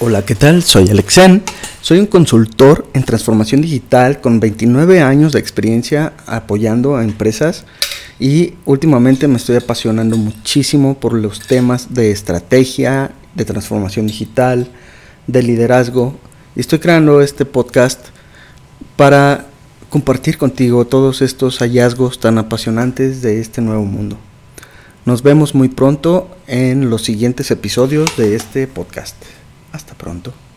Hola, ¿qué tal? Soy Alexen. Soy un consultor en transformación digital con 29 años de experiencia apoyando a empresas y últimamente me estoy apasionando muchísimo por los temas de estrategia, de transformación digital, de liderazgo y estoy creando este podcast para compartir contigo todos estos hallazgos tan apasionantes de este nuevo mundo. Nos vemos muy pronto en los siguientes episodios de este podcast. Hasta pronto.